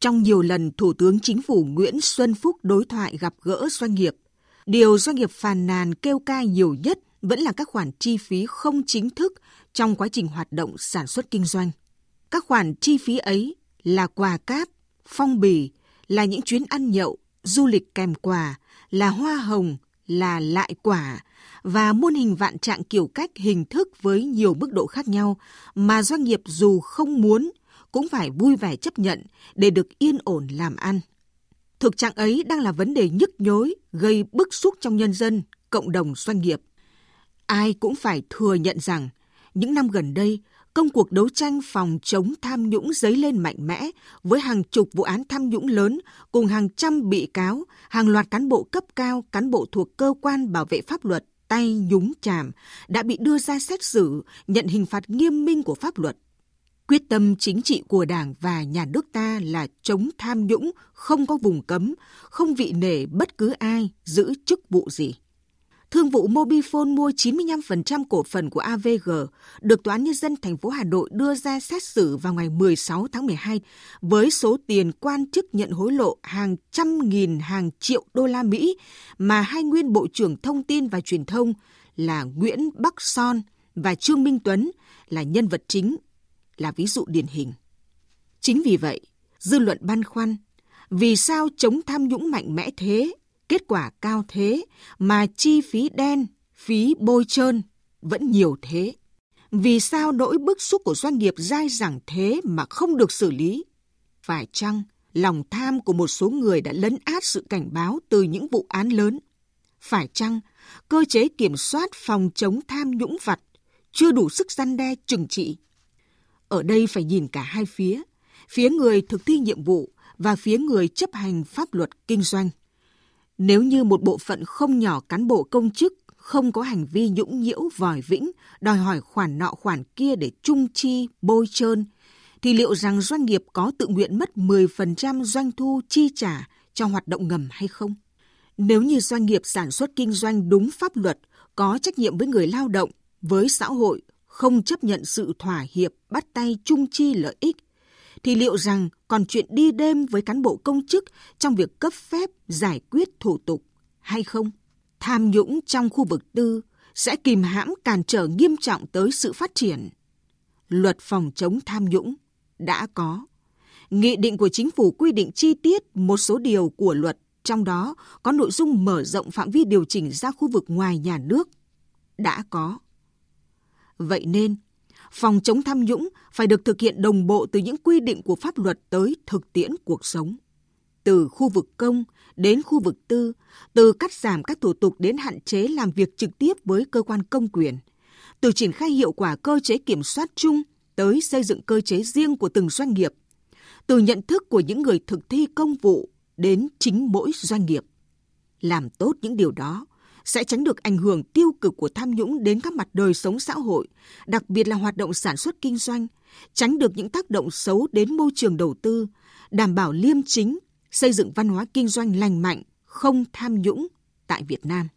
Trong nhiều lần Thủ tướng Chính phủ Nguyễn Xuân Phúc đối thoại gặp gỡ doanh nghiệp, điều doanh nghiệp phàn nàn kêu ca nhiều nhất vẫn là các khoản chi phí không chính thức trong quá trình hoạt động sản xuất kinh doanh. Các khoản chi phí ấy là quà cáp, phong bì, là những chuyến ăn nhậu, du lịch kèm quà, là hoa hồng, là lại quả và muôn hình vạn trạng kiểu cách hình thức với nhiều mức độ khác nhau mà doanh nghiệp dù không muốn cũng phải vui vẻ chấp nhận để được yên ổn làm ăn. Thực trạng ấy đang là vấn đề nhức nhối, gây bức xúc trong nhân dân, cộng đồng doanh nghiệp. Ai cũng phải thừa nhận rằng, những năm gần đây, công cuộc đấu tranh phòng chống tham nhũng dấy lên mạnh mẽ với hàng chục vụ án tham nhũng lớn cùng hàng trăm bị cáo, hàng loạt cán bộ cấp cao, cán bộ thuộc cơ quan bảo vệ pháp luật tay nhúng chàm đã bị đưa ra xét xử, nhận hình phạt nghiêm minh của pháp luật. Quyết tâm chính trị của Đảng và nhà nước ta là chống tham nhũng, không có vùng cấm, không vị nể bất cứ ai giữ chức vụ gì. Thương vụ Mobifone mua 95% cổ phần của AVG được Tòa án Nhân dân thành phố Hà Nội đưa ra xét xử vào ngày 16 tháng 12 với số tiền quan chức nhận hối lộ hàng trăm nghìn hàng triệu đô la Mỹ mà hai nguyên Bộ trưởng Thông tin và Truyền thông là Nguyễn Bắc Son và Trương Minh Tuấn là nhân vật chính, là ví dụ điển hình. Chính vì vậy, dư luận băn khoăn, vì sao chống tham nhũng mạnh mẽ thế kết quả cao thế mà chi phí đen, phí bôi trơn vẫn nhiều thế. Vì sao nỗi bức xúc của doanh nghiệp dai dẳng thế mà không được xử lý? Phải chăng lòng tham của một số người đã lấn át sự cảnh báo từ những vụ án lớn? Phải chăng cơ chế kiểm soát phòng chống tham nhũng vặt chưa đủ sức gian đe trừng trị? Ở đây phải nhìn cả hai phía, phía người thực thi nhiệm vụ và phía người chấp hành pháp luật kinh doanh. Nếu như một bộ phận không nhỏ cán bộ công chức không có hành vi nhũng nhiễu vòi vĩnh, đòi hỏi khoản nọ khoản kia để trung chi, bôi trơn, thì liệu rằng doanh nghiệp có tự nguyện mất 10% doanh thu chi trả cho hoạt động ngầm hay không? Nếu như doanh nghiệp sản xuất kinh doanh đúng pháp luật, có trách nhiệm với người lao động, với xã hội, không chấp nhận sự thỏa hiệp, bắt tay chung chi lợi ích, thì liệu rằng còn chuyện đi đêm với cán bộ công chức trong việc cấp phép giải quyết thủ tục hay không? Tham nhũng trong khu vực tư sẽ kìm hãm cản trở nghiêm trọng tới sự phát triển. Luật phòng chống tham nhũng đã có. Nghị định của chính phủ quy định chi tiết một số điều của luật, trong đó có nội dung mở rộng phạm vi điều chỉnh ra khu vực ngoài nhà nước. Đã có. Vậy nên, phòng chống tham nhũng phải được thực hiện đồng bộ từ những quy định của pháp luật tới thực tiễn cuộc sống. Từ khu vực công đến khu vực tư, từ cắt giảm các thủ tục đến hạn chế làm việc trực tiếp với cơ quan công quyền, từ triển khai hiệu quả cơ chế kiểm soát chung tới xây dựng cơ chế riêng của từng doanh nghiệp, từ nhận thức của những người thực thi công vụ đến chính mỗi doanh nghiệp. Làm tốt những điều đó sẽ tránh được ảnh hưởng tiêu cực của tham nhũng đến các mặt đời sống xã hội, đặc biệt là hoạt động sản xuất kinh doanh, tránh được những tác động xấu đến môi trường đầu tư, đảm bảo liêm chính, xây dựng văn hóa kinh doanh lành mạnh, không tham nhũng tại Việt Nam.